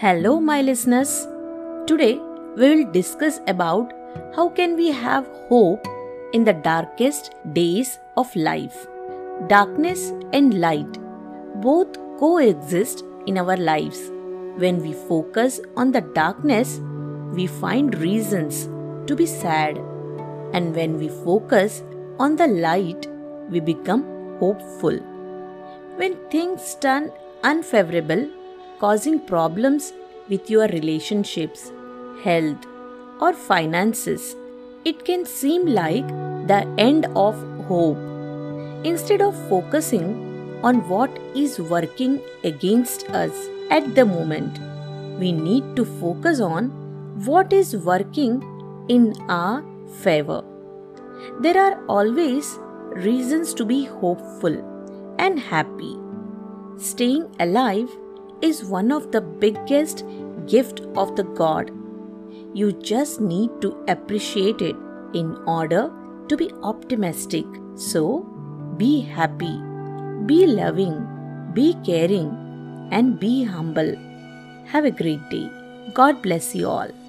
Hello, my listeners. Today we will discuss about how can we have hope in the darkest days of life. Darkness and light both coexist in our lives. When we focus on the darkness, we find reasons to be sad. And when we focus on the light, we become hopeful. When things turn unfavorable, causing problems with your relationships, health, or finances, it can seem like the end of hope. Instead of focusing on what is working against us at the moment, we need to focus on what is working in our favor. There are always reasons to be hopeful and happy. Staying alive is one of the biggest gift of the God. You just need to appreciate it in order to be optimistic. So, be happy, be loving, be caring, and be humble. Have a great day. God bless you all.